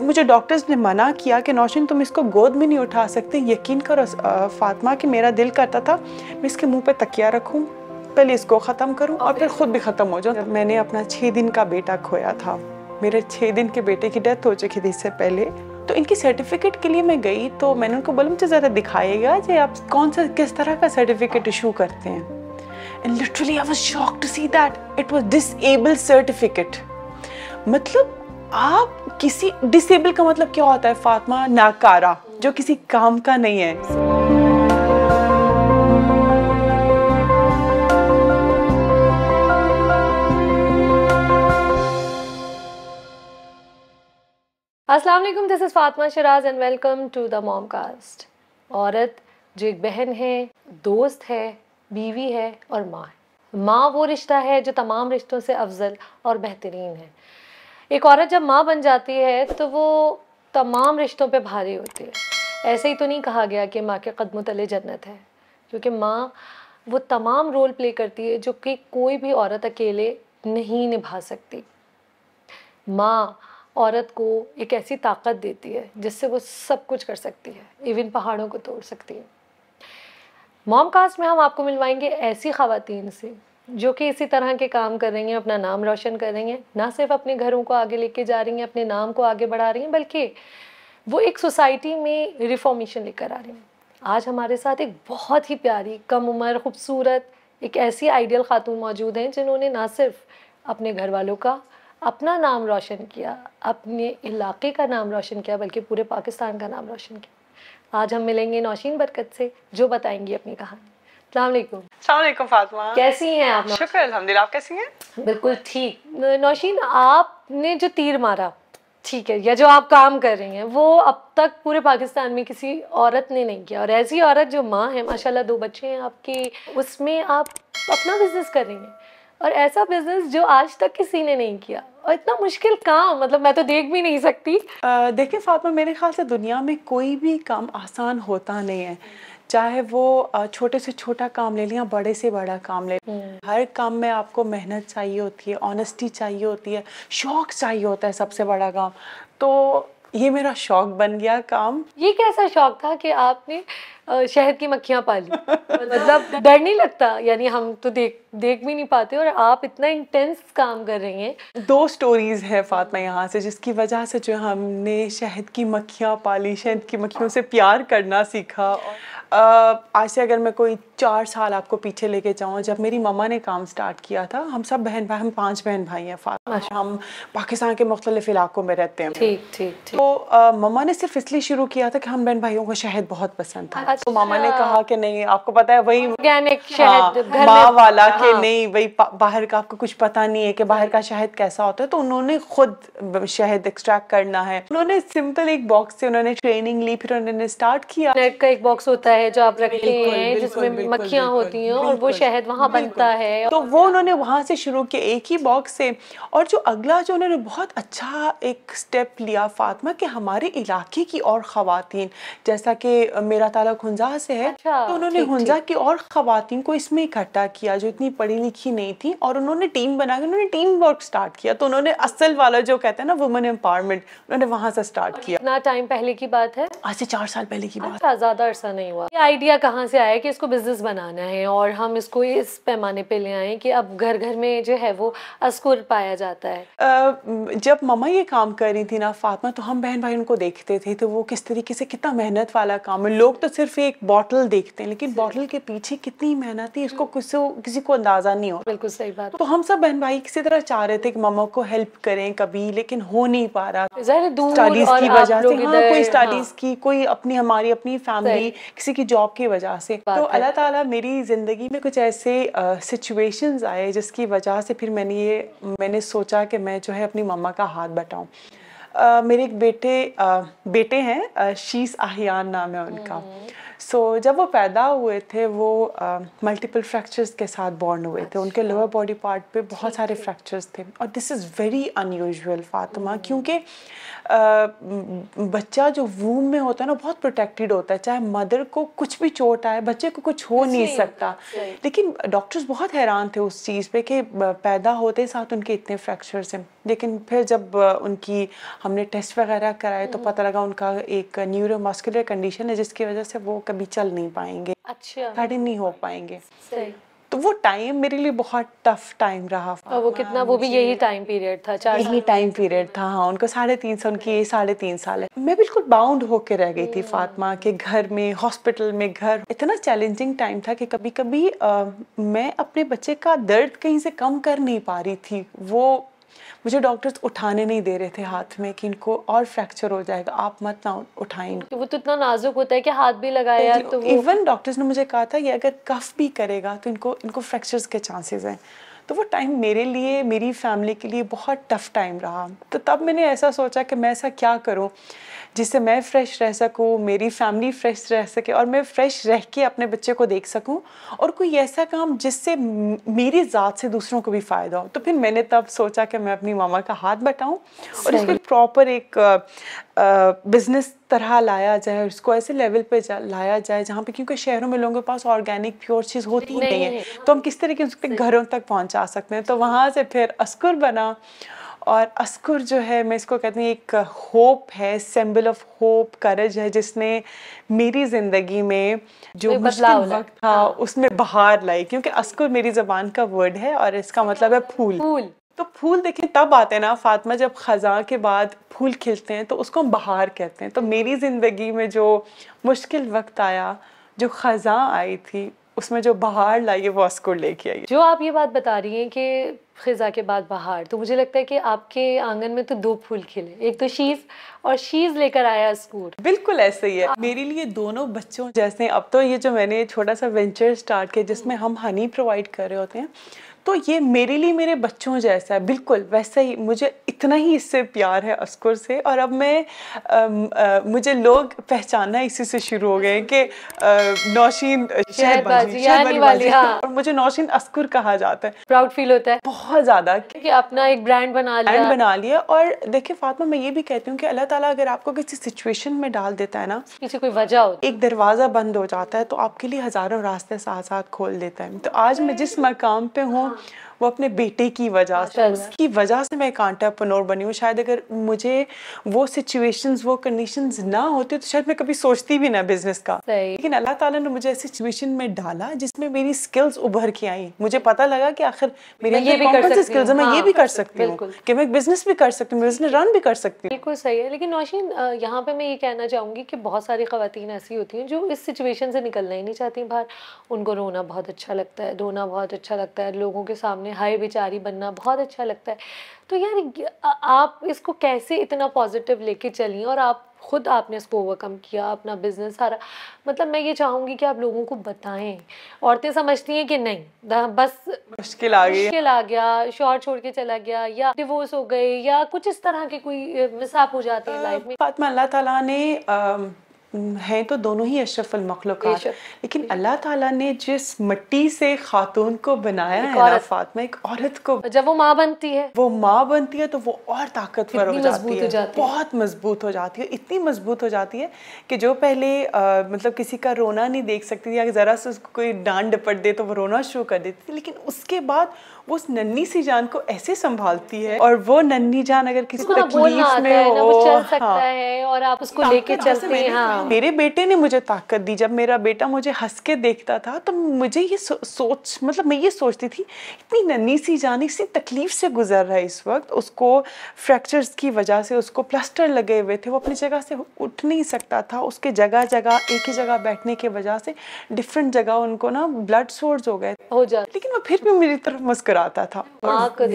مجھے ڈاکٹرز نے منع کیا کہ نوشین تم اس کو گود میں نہیں اٹھا سکتے، یقین کرو فاطمہ کہ میرا دل کرتا تھا، میں اس کے منہ پہ تکیا رکھوں، پہلے اس کو ختم کروں اور پھر خود بھی ختم ہو جاؤں۔ میں نے اپنا چھ دن کا بیٹا کھویا تھا۔ میرے چھ دن کے بیٹے کی ڈیتھ ہو چکی تھی اس سے پہلے۔ تو ان کی سرٹیفکیٹ کے لیے میں گئی تو میں نے ان کو بولا، مجھے ذرا دکھائے گا کہ آپ کون سا کس طرح کا سرٹیفکیٹ ایشو کرتے ہیں۔ And literally I was shock to see that it was disable certificate مطلب آپ کسی ڈس ایبل کا مطلب کیا ہوتا ہے فاطمہ؟ ناکارہ، جو کسی کام کا نہیں ہے۔ السلام علیکم this is Fatima Shiraz and welcome to the mom cast عورت، جو ایک بہن ہے، دوست ہے، بیوی ہے اور ماں ہے۔ ماں وہ رشتہ ہے جو تمام رشتوں سے افضل اور بہترین ہے۔ ایک عورت جب ماں بن جاتی ہے تو وہ تمام رشتوں پہ بھاری ہوتی ہے۔ ایسے ہی تو نہیں کہا گیا کہ ماں کے قدم تلے جنت ہے، کیونکہ ماں وہ تمام رول پلے کرتی ہے جو کہ کوئی بھی عورت اکیلے نہیں نبھا سکتی۔ ماں عورت کو ایک ایسی طاقت دیتی ہے جس سے وہ سب کچھ کر سکتی ہے ایون پہاڑوں کو توڑ سکتی ہے۔ موم کاسٹ میں ہم آپ کو ملوائیں گے ایسی خواتین سے۔ جو کہ اسی طرح کے کام کر رہی ہیں، اپنا نام روشن کر رہی ہیں، نہ صرف اپنے گھروں کو آگے لے کے جا رہی ہیں، اپنے نام کو آگے بڑھا رہی ہیں، بلکہ وہ ایک سوسائٹی میں ریفارمیشن لے کر آ رہی ہیں۔ آج ہمارے ساتھ ایک بہت ہی پیاری، کم عمر، خوبصورت، ایک ایسی آئیڈیل خاتون موجود ہیں جنہوں نے نہ صرف اپنے گھر والوں کا اپنا نام روشن کیا، اپنے علاقے کا نام روشن کیا، بلکہ پورے پاکستان کا نام روشن کیا۔ آج ہم ملیں گے نوشین برکت سے، جو بتائیں گی اپنی کہانی۔ السلام علیکم۔ السلام علیکم فاطمہ۔ کیسی ہیں آپ؟ شکر الحمدللہ آپ کیسی ہیں؟ بالکل ٹھیک۔ نوشین آپ نے جو تیر مارا ٹھیک ہے یا جو آپ کام کر رہی ہیں وہ اب تک پورے پاکستان میں کسی عورت نے نہیں کیا۔ اور ایسی عورت جو ماں ہے ماشاء اللہ دو بچے ہیں آپ کے اس میں آپ اپنا بزنس کر رہی ہیں۔ اور ایسا بزنس جو آج تک کسی نے نہیں کیا۔ اور اتنا مشکل کام مطلب میں تو دیکھ بھی نہیں سکتی۔ دیکھیں فاطمہ میرے خیال سے دنیا میں کوئی بھی کام آسان ہوتا نہیں ہے۔ چاہے وہ چھوٹے سے چھوٹا کام لے لیں یا بڑے سے بڑا کام لے ہر کام میں آپ کو محنت چاہیے ہوتی ہے آنیسٹی چاہیے ہوتی ہے شوق چاہیے ہوتا ہے سب سے بڑا کام۔ تو یہ میرا شوق بن گیا کام۔ یہ کیسا شوق تھا کہ آپ نے شہد کی مکھیاں پالی مطلب ڈر نہیں لگتا؟ یعنی ہم تو دیکھ دیکھ بھی نہیں پاتے اور آپ اتنا انٹینس کام کر رہی ہیں۔ دو سٹوریز ہیں فاطمہ یہاں سے جس کی وجہ سے جو ہم نے شہد کی مکھیاں پالی شہد کی مکھیوں سے پیار کرنا سیکھا آج سے اگر میں کوئی چار سال آپ کو پیچھے لے کے جاؤں جب میری مما نے کام سٹارٹ کیا تھا ہم سب بہن بھائی ہم پانچ بہن بھائی ہیں فاطمہ ہم پاکستان کے مختلف علاقوں میں رہتے ہیں۔ تو مما نے صرف اس لیے شروع کیا تھا کہ ہم بہن بھائیوں کو شہد بہت پسند تھا۔ تو ماما نے کہا کہ نہیں آپ کو پتا ہے وہی ماں والا کہ نہیں وہی باہر کا آپ کو کچھ پتا نہیں ہے کہ باہر کا شہد کیسا ہوتا ہے تو انہوں نے خود شہد ایکسٹریکٹ کرنا ہے۔ انہوں نے سمپل ایک باکس سے انہوں نے ٹریننگ لی پھر انہوں نے اسٹارٹ کیا۔ کا ایک باکس ہوتا ہے۔ جو آپ رکھتے ہیں جس میں مکھیاں ہوتی ہیں اور وہ شہد وہاں بنتا ہے۔ تو وہ انہوں نے وہاں سے شروع کیا ایک ہی باکس سے۔ اور جو اگلا جو انہوں نے بہت اچھا ایک سٹیپ لیا فاطمہ کہ ہمارے علاقے کی اور خواتین جیسا کہ میرا تعلق ہنزا سے ہے اچھا، تو انہوں نے ہنزا کی اور خواتین کو اس میں اکٹھا کیا جو اتنی پڑھی لکھی نہیں تھی اور انہوں نے ٹیم بنا کے انہوں نے ٹیم ورک سٹارٹ کیا۔ تو انہوں نے اصل والا جو کہتے ہیں نا وومن امپاورمنٹ انہوں نے وہاں سے سٹارٹ کیا۔ اتنا ٹائم پہلے کی بات ہے؟ آج سے چار سال پہلے کی بات۔ زیادہ عرصہ نہیں ہوا۔ یہ آئیڈیا کہاں سے آیا کہ اس کو بزنس بنانا ہے اور ہم اس کو اس پیمانے پہ لے آئیں کہ اب گھر گھر میں جو ہے وہ اسکور پایا جاتا ہے؟ جب مما یہ کام کر رہی تھی نا فاطمہ تو ہم بہن بھائی ان کو دیکھتے تھے تو وہ کس طریقے سے کتنا محنت والا کام ہے۔ لوگ تو صرف ایک بوٹل دیکھتے ہیں لیکن بوٹل کے پیچھے کتنی محنت ہے اس کو کسی کو اندازہ نہیں ہو بالکل صحیح بات۔ تو ہم سب بہن بھائی کسی طرح چاہ رہے تھے کہ مما کو ہیلپ کریں کبھی لیکن ہو نہیں پا رہا۔ اسٹڈیز کی وجہ سے ہاں کوئی اسٹڈیز کی کوئی اپنی ہماری اپنی فیملی کسی کی جاب کی وجہ سے۔ تو اللہ تعالیٰ میری زندگی میں کچھ ایسے سچویشنز آئے جس کی وجہ سے پھر میں نے یہ میں نے سوچا کہ میں جو ہے اپنی مما کا ہاتھ بٹاؤں میرے ایک بیٹے بیٹے ہیں شیس آہیان نام ہے ان کا۔ سو جب وہ پیدا ہوئے تھے وہ ملٹیپل فریکچرز کے ساتھ بورن ہوئے تھے۔ ان کے لوور باڈی پارٹ پہ بہت سارے فریکچرز تھے۔ اور this is very unusual Fatima کیونکہ بچہ جو ووم میں ہوتا ہے نا بہت پروٹیکٹیڈ ہوتا ہے۔ چاہے مدر کو کچھ بھی چوٹ آئے بچے کو کچھ ہو نہیں سکتا۔ لیکن ڈاکٹرز بہت حیران تھے اس چیز پہ کہ پیدا ہوتے ساتھ ان کے اتنے فریکچرس ہیں۔ لیکن پھر جب ان کی ہم نے ٹیسٹ وغیرہ کرائے تو پتہ لگا ان کا ایک نیورو ماسکولر کنڈیشن ہے جس کی وجہ سے وہ کبھی چل نہیں پائیں گے اچھا۔ نہیں ہو پائیں گے۔ تو وہ ٹائم میرے لیے بہت ٹف ٹائم رہا۔ اور وہ کتنا وہ بھی یہی ٹائم پیریڈ تھا چار یہی ٹائم پیریڈ تھا ہاں ان کو ساڑھے تین سو ان کی ساڑھے تین سال ہے۔ میں بالکل باؤنڈ ہو کے رہ گئی تھی فاطمہ کے گھر میں ہاسپٹل میں گھر۔ اتنا چیلنجنگ ٹائم تھا کہ کبھی کبھی میں اپنے بچے کا درد کہیں سے کم کر نہیں پا رہی تھی۔ وہ مجھے ڈاکٹرز اٹھانے نہیں دے رہے تھے ہاتھ میں کہ ان کو اور فریکچر ہو جائے گا۔ آپ مت نہ اٹھائیں وہ تو اتنا نازک ہوتا ہے کہ ہاتھ بھی لگایا تو ایون ڈاکٹرز نے مجھے کہا تھا یہ اگر کف بھی کرے گا تو ان کو ان کو فریکچرز کے چانسز ہیں۔ تو وہ ٹائم میرے لیے میری فیملی کے لیے بہت ٹف ٹائم رہا۔ تو تب میں نے ایسا سوچا کہ میں ایسا کیا کروں۔ جس سے میں فریش رہ سکوں میری فیملی فریش رہ سکے اور میں فریش رہ کے اپنے بچے کو دیکھ سکوں اور کوئی ایسا کام جس سے میری ذات سے دوسروں کو بھی فائدہ ہو۔ تو پھر میں نے تب سوچا کہ میں اپنی ماما کا ہاتھ بٹاؤں اور اس کو پراپر ایک بزنس طرح لایا جائے اس کو ایسے لیول پہ لایا جائے جہاں پہ کیونکہ شہروں میں لوگوں کے پاس آرگینک پیور چیز ہوتی نہیں ہے۔ تو ہم کس طریقے سے گھروں تک پہنچا سکتے ہیں؟ تو وہاں سے پھر اسکر بنا۔ اور اسکر جو ہے میں اس کو کہتی ہوں ایک ہوپ ہے سمبل آف ہوپ کرج ہے جس نے میری زندگی میں جو مشکل وقت تھا ہاں۔ اس میں بہار لائی۔ کیونکہ اسکر میری زبان کا ورڈ ہے اور اس کا مطلب ہے پھول۔ تو پھول دیکھیں تب آتے ہیں نا فاطمہ جب خزاں کے بعد پھول کھلتے ہیں تو اس کو ہم بہار کہتے ہیں۔ تو میری زندگی میں جو مشکل وقت آیا جو خزاں آئی تھی اس میں جو بہار لائیے وہ اسکر لے کے آئیے جو آپ یہ بات بتا رہی ہیں کہ خزاں کے بعد بہار۔ تو مجھے لگتا ہے کہ آپ کے آنگن میں تو دو پھول کھلے۔ ایک تو شیز اور شیز لے کر آیا اسکول۔ بالکل ایسے ہی ہے۔ میرے لیے دونوں بچوں جیسے اب تو یہ جو میں نے چھوٹا سا وینچر اسٹارٹ کیا جس میں ہم ہنی پرووائڈ کر رہے ہوتے ہیں تو یہ میرے لیے میرے بچوں جیسا ہے۔ بالکل ویسا ہی مجھے اتنا ہی اس سے پیار ہے اسکر سے۔ اور اب میں مجھے لوگ پہچاننا اسی سے شروع ہو گئے کہ نوشین شہد بازی ہاں۔ اور مجھے نوشین اسکر کہا جاتا ہے۔ پراؤڈ فیل ہوتا ہے۔ بہت زیادہ۔ کہ اپنا ایک برانڈ بنا لیا۔ برانڈ بنا لیا۔ اور دیکھیں فاطمہ میں یہ بھی کہتی ہوں کہ اللہ تعالیٰ اگر آپ کو کسی سچویشن میں ڈال دیتا ہے نا کسی کوئی وجہ ہوتی۔ ایک دروازہ بند ہو جاتا ہے تو آپ کے لیے ہزاروں راستے ساتھ ساتھ کھول دیتا ہے۔ تو آج میں جس مقام پہ ہوں اچھا وہ اپنے بیٹے کی وجہ سے اس کی وجہ سے میں ایک آنٹرپنور بنی ہوں۔ شاید اگر مجھے وہ سچویشنز وہ کنڈیشنز نہ ہوتے تو شاید میں کبھی سوچتی بھی نہ بزنس کا۔ لیکن اللہ تعالیٰ نے مجھے ایسی سچویشن میں ڈالا جس میں میری سکلز ابھر کے آئیں۔ مجھے پتہ لگا کہ آخر میری یہ بھی کر سکتی میں یہ بھی کر سکتی ہوں۔ کہ میں بزنس بھی کر سکتی ہوں بزنس رن بھی کر سکتی ہوں۔ بالکل صحیح ہے۔ لیکن نوشین یہاں پہ میں یہ کہنا چاہوں گی کہ بہت ساری خواتین ایسی ہوتی ہیں جو اس سچویشن سے نکلنا ہی نہیں چاہتی۔ باہر ان کو رونا بہت اچھا لگتا ہے دھونا بہت اچھا لگتا ہے لوگوں کے سامنے ہائے بیچاری بننا بہت اچھا لگتا ہے۔ تو یار آپ اس کو کیسے اتنا پازیٹیو لے کے چلیں اور آپ خود آپ نے اس کو اوورکم کیا اپنا بزنس سارا؟ مطلب میں یہ چاہوں گی کہ آپ لوگوں کو بتائیں۔ عورتیں سمجھتی ہیں کہ نہیں بس مشکل آ گئی مشکل آ گیا شوہر چھوڑ کے چلا گیا یا ڈیورس ہو گئے یا کچھ اس طرح کے کوئی مساپ ہو جاتے ہیں لائف میں۔ فاطمہ اللہ تعالیٰ نے ہیں تو دونوں ہی اشرف المخلوقات۔ لیکن اللہ تعالیٰ نے جس مٹی سے خاتون کو بنایا ہے فاطمہ ایک عورت کو۔ جب وہ ماں بنتی ہے۔ وہ ماں بنتی ہے تو وہ اور طاقتور ہو جاتی ہے۔ بہت مضبوط ہو جاتی ہے اتنی مضبوط ہو جاتی ہے کہ جو پہلے مطلب کسی کا رونا نہیں دیکھ سکتی تھی یا ذرا سے اس کو کوئی ڈانٹ ڈپٹ دے تو وہ رونا شروع کر دیتی تھی۔ لیکن اس کے بعد وہ اس ننی سی جان کو ایسے سنبھالتی ہے اور وہ ننی جان اگر کسی تکلیف میں ہو ہاں۔ اور آپ اس کو لے کے چلتے ہیں ہاں۔ میرے بیٹے نے مجھے طاقت دی۔ جب میرا بیٹا مجھے ہنس کے دیکھتا تھا تو مجھے یہ سوچ مطلب میں یہ سوچتی تھی اتنی ننی سی جان اسی تکلیف سے گزر رہا ہے اس وقت۔ اس کو فریکچرز کی وجہ سے اس کو پلسٹر لگے ہوئے تھے۔ وہ اپنی جگہ سے اٹھ نہیں سکتا تھا۔ اس کے جگہ جگہ ایک ہی جگہ بیٹھنے کی وجہ سے ڈفرینٹ جگہ ان کو نا بلڈ سورس ہو گئے۔ ہو جاتے لیکن وہ پھر بھی میری طرف مسکراتا تھا۔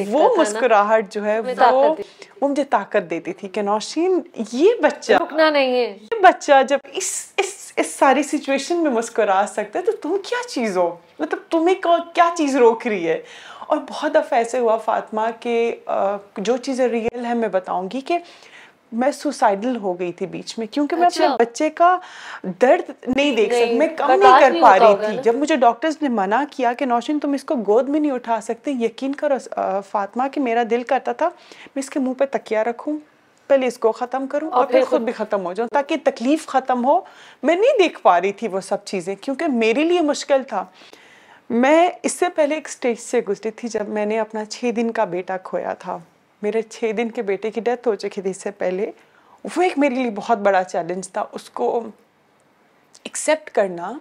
وہ مسکراہٹ جو ہے وہ مجھے طاقت دیتی تھی کہ نوشین یہ بچہ رکنا نہیں ہے۔ یہ بچہ جب اس اس اس ساری سچویشن میں مسکرا سکتا ہے تو تم کیا چیز ہو؟ مطلب تمہیں کیا چیز روک رہی ہے؟ اور بہت دفعہ ایسے ہوا فاطمہ کہ جو چیزیں ریئل ہیں میں بتاؤں گی کہ میں سوسائڈل ہو گئی تھی بیچ میں کیونکہ میں اپنے اچھا۔ بچے کا درد نہیں دیکھ سکتی میں کم نہیں کر پا رہی تھی۔ جب مجھے ڈاکٹرز نے منع کیا کہ نوشین تم اس کو گود میں نہیں اٹھا سکتے یقین کرو فاطمہ کہ میرا دل کرتا تھا میں اس کے منہ پہ تکیا رکھوں پہلے اس کو ختم کروں اور پھر خود بھی ختم ہو جاؤں تاکہ تکلیف ختم ہو میں نہیں دیکھ پا رہی تھی وہ سب چیزیں کیونکہ میرے لیے مشکل تھا میں اس سے پہلے ایک سٹیج سے گزری تھی جب میں نے اپنا چھ دن کا بیٹا کھویا تھا میرے چھ دن کے بیٹے کی ڈیتھ ہو چکی تھی اس سے پہلے، وہ ایک میرے لیے بہت بڑا چیلنج تھا، اس کو ایکسیپٹ کرنا۔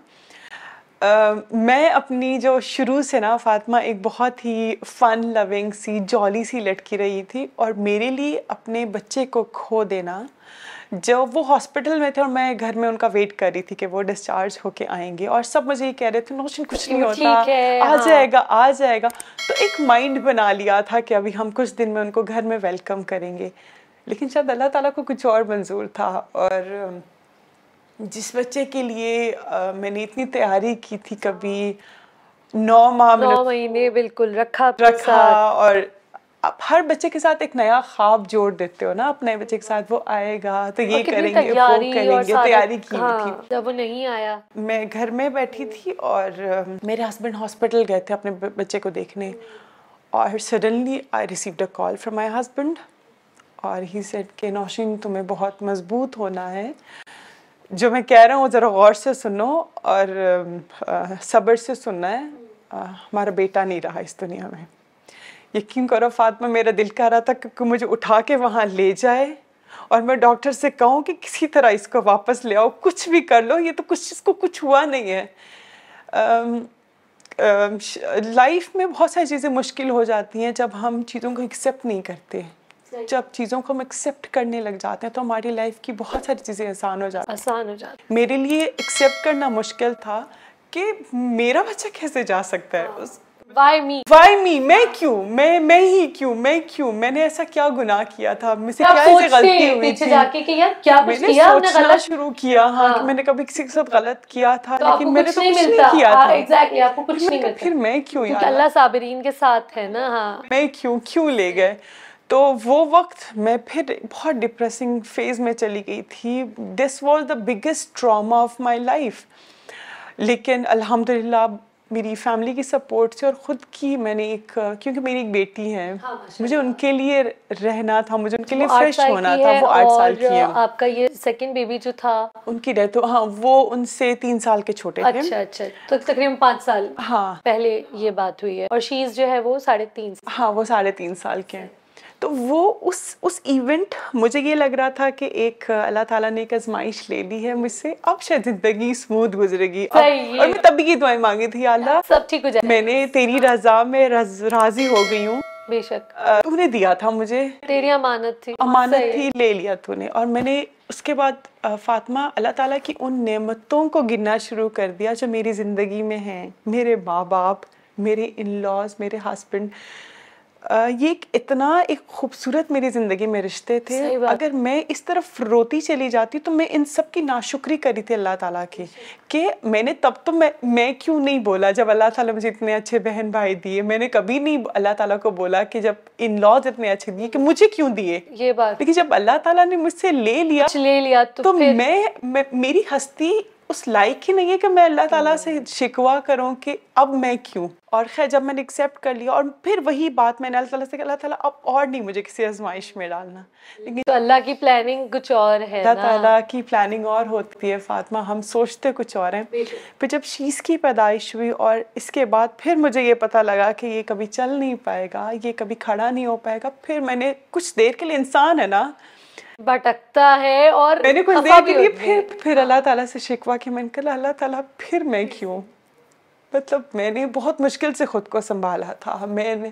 میں اپنی جو شروع سے نا، فاطمہ ایک بہت ہی فن لونگ سی جولی سی لڑکی رہی تھی اور میرے لیے اپنے بچے کو کھو دینا جب وہ ہاسپٹل میں تھے اور میں گھر میں ان کا ویٹ کر رہی تھی کہ وہ ڈسچارج ہو کے آئیں گے اور سب مجھے یہ کہہ رہے تھے نوشن کچھ نہیں ہوتا آ ہاں۔ جائے گا آ جائے گا تو ایک مائنڈ بنا لیا تھا کہ ابھی ہم کچھ دن میں ان کو گھر میں ویلکم کریں گے لیکن شاید اللہ تعالیٰ کو کچھ اور منظور تھا اور جس بچے کے لیے میں نے اتنی تیاری کی تھی کبھی نو ماہ نو مہینے بالکل رکھا رکھا۔ اور اب ہر بچے کے ساتھ ایک نیا خواب جوڑ دیتے ہو نا اپنے بچے کے ساتھ وہ آئے گا تو یہ کریں گے وہ کریں گے تیاری کی ہوئی ہاں، تھی۔ جب وہ نہیں آیا۔ میں گھر میں بیٹھی تھی اور میرے ہسبینڈ ہاسپٹل گئے تھے اپنے بچے کو دیکھنے۔ اور suddenly I received a call from my husband اور ہی سیٹ کہ نوشین تمہیں بہت مضبوط ہونا ہے۔ جو میں کہہ رہا ہوں وہ ذرا غور سے سنو اور صبر سے سننا ہے۔ ہمارا بیٹا نہیں رہا اس دنیا میں۔ یقین کرو فاطمہ میرا دل کہہ رہا تھا کہ کوئی مجھے اٹھا کے وہاں لے جائے اور میں ڈاکٹر سے کہوں کہ کسی طرح اس کو واپس لے آؤ کچھ بھی کر لو یہ تو کچھ اس کو کچھ ہوا نہیں ہے۔ لائف میں بہت ساری چیزیں مشکل ہو جاتی ہیں جب ہم چیزوں کو ایکسیپٹ نہیں کرتے۔ جب چیزوں کو ہم ایکسیپٹ کرنے لگ جاتے ہیں تو ہماری لائف کی بہت ساری چیزیں آسان ہو جاتی آسان ہو جاتا ہیں۔ میرے لیے ایکسیپٹ کرنا مشکل تھا کہ میرا بچہ کیسے جا سکتا ہے؟ اس وائی می وائی می میں کیوں میں میں ہی کیوں میں کیوں میں نے ایسا کیا گناہ کیا تھا؟ مجھ سے کیا غلطی ہوئی تھی؟ جا کے کہ یار کیا کچھ کیا؟ ہم نے غلط شروع کیا ہاں کہ میں نے کبھی کسی کے ساتھ غلط کیا تھا لیکن میں نے تو کچھ نہیں کیا ہاں تھا۔ ایگزیکٹلی آپ کو کچھ نہیں ملتا۔ پھر میں کیوں یار؟ اللہ صابرین کے ساتھ ہے نا ہاں۔ میں کیوں کیوں لے گئے؟ تو وہ وقت میں پھر بہت ڈپریسنگ فیز میں چلی گئی تھی۔ This was the biggest trauma of my life لیکن الحمد للہ میری فیملی کی سپورٹ سے اور خود کی میں نے ایک کیونکہ میری ایک بیٹی ہے ہاں، مجھے ان کے لیے رہنا تھا مجھے ان کے لیے فریش ہونا تھا وہ آٹھ سال کی ہے آپ کا یہ سیکنڈ بیبی جو تھا۔ ان کی ڈیتھ ہاں وہ ان سے تین سال کے چھوٹے تھے۔ اچھا اچھا۔ تو تقریباً پانچ سال ہاں۔ پہلے یہ بات ہوئی ہے۔ اور شیز جو ہے وہ ساڑھے تین ہاں وہ ساڑھے تین سال کے ہیں۔ تو وہ اس اس ایونٹ مجھے یہ لگ رہا تھا کہ ایک اللہ تعالیٰ نے ایک آزمائش لے لی ہے مجھ سے۔ اب شاید زندگی اسموتھ گزرے گی۔ اور میں تب بھی یہ دعائیں مانگی تھی اللہ۔ سب ٹھیک ہو جائے۔ میں نے تیری رضا میں راضی ہو گئی ہوں۔ بے شک۔ تو نے دیا تھا مجھے۔ تیری امانت تھی۔ امانت۔ تھی لے لیا تو نے۔ اور میں نے اس کے بعد فاطمہ اللہ تعالیٰ کی ان نعمتوں کو گننا شروع کر دیا جو میری زندگی میں ہیں۔ میرے ماں باپ میرے ان لاز میرے ہسبینڈ یہ ایک اتنا ایک خوبصورت میری زندگی میں رشتے تھے۔ اگر میں اس طرف روتی چلی جاتی تو میں ان سب کی ناشکری کری تھی اللہ تعالیٰ کی کہ میں نے تب تو میں میں کیوں نہیں بولا جب اللہ تعالیٰ مجھے اتنے اچھے بہن بھائی دیے۔ میں نے کبھی نہیں اللہ تعالیٰ کو بولا کہ جب ان لاز اتنے اچھے دیے کہ مجھے کیوں دیے۔ یہ بات۔ لیکن جب اللہ تعالیٰ نے مجھ سے لے لیا لے لیا تو میں- میری ہستی اس لائق ہی نہیں ہے کہ میں اللہ تعالیٰ سے شکوا کروں کہ اب میں کیوں؟ اور خیر جب میں نے ایکسیپٹ کر لیا اور پھر وہی بات میں نے اللہ تعالیٰ سے کہ اللہ تعالیٰ اب اور نہیں مجھے کسی آزمائش میں ڈالنا۔ لیکن تو اللہ کی پلاننگ کچھ اور ہے اللہ تعالیٰ کی پلاننگ اور ہوتی ہے فاطمہ ہم سوچتے کچھ اور ہیں۔ پھر جب شیز کی پیدائش ہوئی اور اس کے بعد پھر مجھے یہ پتہ لگا کہ یہ کبھی چل نہیں پائے گا یہ کبھی کھڑا نہیں ہو پائے گا پھر میں نے کچھ دیر کے لیے انسان ہے نا۔ بھٹکتا ہے اور میں نے کچھ دیر کے لیے۔ پھر پھر اللہ تعالیٰ سے شکوا کہ میں نے کہا اللہ تعالیٰ پھر میں کیوں؟ مطلب میں نے بہت مشکل سے خود کو سنبھالا تھا۔ میں نے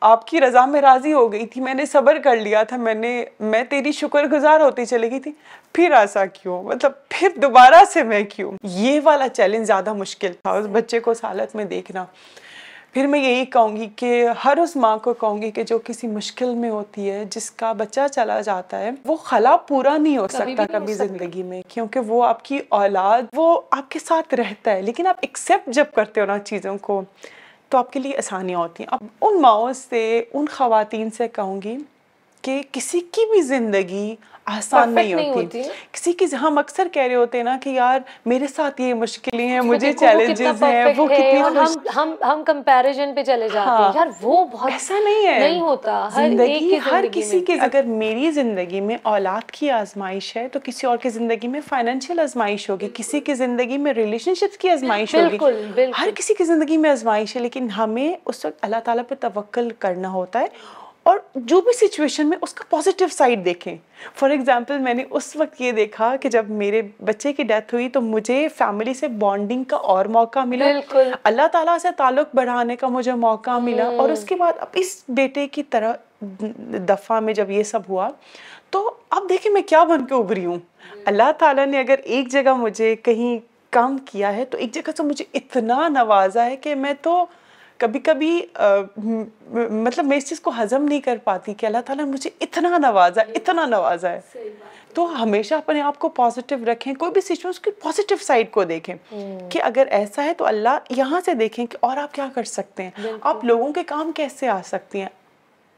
آپ کی رضا میں راضی ہو گئی تھی میں نے صبر کر لیا تھا۔ میں نے میں تیری شکر گزار ہوتی چلی گئی تھی۔ پھر ایسا کیوں؟ مطلب پھر دوبارہ سے میں کیوں؟ یہ والا چیلنج زیادہ مشکل تھا۔ اس بچے کو اس حالت میں دیکھنا۔ پھر میں یہی کہوں گی کہ ہر اس ماں کو کہوں گی کہ جو کسی مشکل میں ہوتی ہے جس کا بچہ چلا جاتا ہے وہ خلا پورا نہیں ہو سکتا کبھی۔ زندگی میں کیونکہ وہ آپ کی اولاد وہ آپ کے ساتھ رہتا ہے لیکن آپ ایکسیپٹ جب کرتے ہو نا چیزوں کو تو آپ کے لیے آسانیاں ہوتی ہیں اب ان ماؤں سے ان خواتین سے کہوں گی کہ کسی کی بھی زندگی آسان نہیں ہوتی۔ ہوتی۔ کسی کی ہم اکثر کہہ رہے ہوتے ہیں نا کہ یار میرے ساتھ یہ مشکلیں ہیں مجھے چیلنجز ہیں وہ کتنی ہم ہم ہم کمپیریزن پہ چلے جاتے ہیں۔ ہاں۔ یار وہ بہت ایسا نہیں ہے۔ نہیں ہوتا۔ زندگی کی ہر کسی کے اگر میری زندگی میں اولاد کی آزمائش ہے تو کسی اور کی زندگی میں فائنینشیل آزمائش ہوگی۔ کسی کی زندگی میں ریلیشن شپس کی آزمائش ہوگی۔ ہر کسی کی زندگی میں آزمائش ہے لیکن ہمیں اس وقت اللہ تعالیٰ پہ توکل کرنا ہوتا ہے۔ اور جو بھی سچویشن میں اس کا پازیٹیو سائڈ دیکھیں. فار ایگزامپل میں نے اس وقت یہ دیکھا کہ جب میرے بچے کی ڈیتھ ہوئی تو مجھے فیملی سے بانڈنگ کا اور موقع ملا. بالکل۔ اللہ تعالیٰ سے تعلق بڑھانے کا مجھے موقع ملا. اور اس کے بعد اب اس بیٹے کی طرح دفعہ میں جب یہ سب ہوا تو اب دیکھیں میں کیا بن کے ابری ہوں. اللہ تعالیٰ نے اگر ایک جگہ مجھے کہیں کام کیا ہے تو ایک جگہ سے مجھے اتنا نوازا ہے کہ میں تو کبھی کبھی مطلب میں اس چیز کو ہضم نہیں کر پاتی کہ اللہ تعالیٰ مجھے اتنا نوازا ہے اتنا نوازا ہے۔ تو ہمیشہ اپنے آپ کو پازیٹیو رکھیں کوئی بھی سچویشن کی پازیٹیو سائڈ کو دیکھیں۔ کہ اگر ایسا ہے تو اللہ یہاں سے دیکھیں کہ اور آپ کیا کر سکتے ہیں۔ آپ لوگوں کے کام کیسے آ سکتی ہیں؟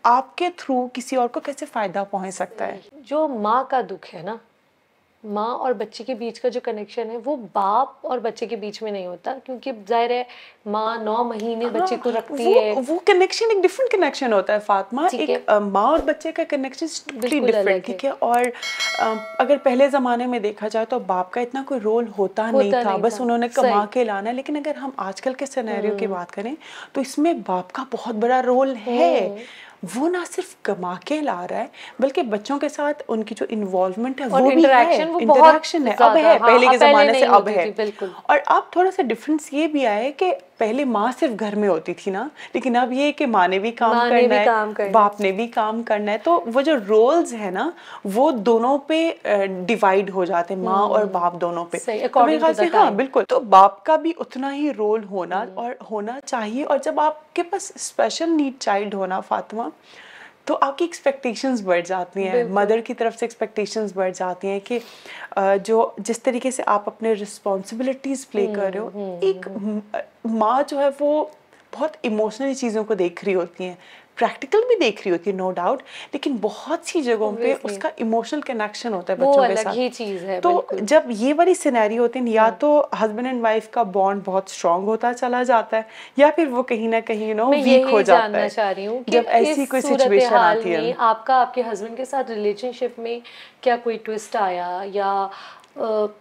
آپ کے تھرو کسی اور کو کیسے فائدہ پہنچ سکتا ہے؟ جو ماں کا دکھ ہے نا ماں اور بچے کے بیچ کا جو کنیکشن ہے وہ باپ اور بچے کے بیچ میں نہیں ہوتا کیونکہ ظاہر ہے ماں نو مہینے بچے کو رکھتی ہے۔ وہ کنیکشن ایک ڈفرنٹ کنیکشن ہوتا ہے فاطمہ۔ ایک ماں اور بچے کا کنیکشن الگ ٹھیک ہے۔ اور اگر پہلے زمانے میں دیکھا جائے تو باپ کا اتنا کوئی رول ہوتا نہیں تھا بس انہوں نے کما۔ کے لانا ہے۔ لیکن اگر ہم آج کل کے سینیریو کی بات کریں تو اس میں باپ کا بہت بڑا رول ہے۔ وہ نہ صرف کما کے لا رہا ہے بلکہ بچوں کے ساتھ ان کی جو انوالومنٹ ہے وہ بھی ہے انٹریکشن ہے اب ہے ہاں، پہلے کے پہلے زمانے سے اب ہے۔ اور اب تھوڑا سا ڈفرینس یہ بھی آیا ہے کہ پہلے ماں صرف گھر میں ہوتی تھی نا لیکن اب یہ کہ ماں نے بھی کام کرنا ہے۔ باپ نے بھی کام کرنا ہے۔ تو وہ جو رولز ہیں نا وہ دونوں پہ ڈیوائڈ ہو جاتے ہیں ماں اور باپ دونوں پہ۔ میرے خیال سے ہاں۔ بالکل۔ تو باپ کا بھی اتنا ہی رول ہونا اور ہونا چاہیے۔ اور جب آپ کے پاس اسپیشل نیڈ چائلڈ ہونا فاطمہ تو آپ کی ایکسپیکٹیشنز بڑھ جاتی ہیں۔ مدر کی طرف سے ایکسپیکٹیشنز بڑھ جاتی ہیں کہ جو جس طریقے سے آپ اپنے رسپانسبلٹیز پلے کر رہے ہو ایک ماں جو ہے وہ بہت ایموشنلی چیزوں کو دیکھ رہی ہوتی ہیں۔ پریکٹیکل بھی دیکھ رہی ہوتی ہے نو ڈاؤٹ لیکن بہت سی جگہوں پہ اس کا ایموشنل کنیکشن ہوتا ہے بچوں کے ساتھ۔ چیز ہے تو جب یہ والی سینیری ہوتے ہیں یا تو ہسبینڈ اینڈ وائف کا بانڈ بہت اسٹرانگ ہوتا چلا جاتا ہے یا پھر وہ کہیں نہ کہیں نو ویک ہو جاتا ہے۔ جب ایسی کوئی سچویشن آتی ہے۔ آپ کا آپ کے ہسبینڈ کے ساتھ ریلیشن شپ میں کیا کوئی ٹوسٹ آیا؟ یا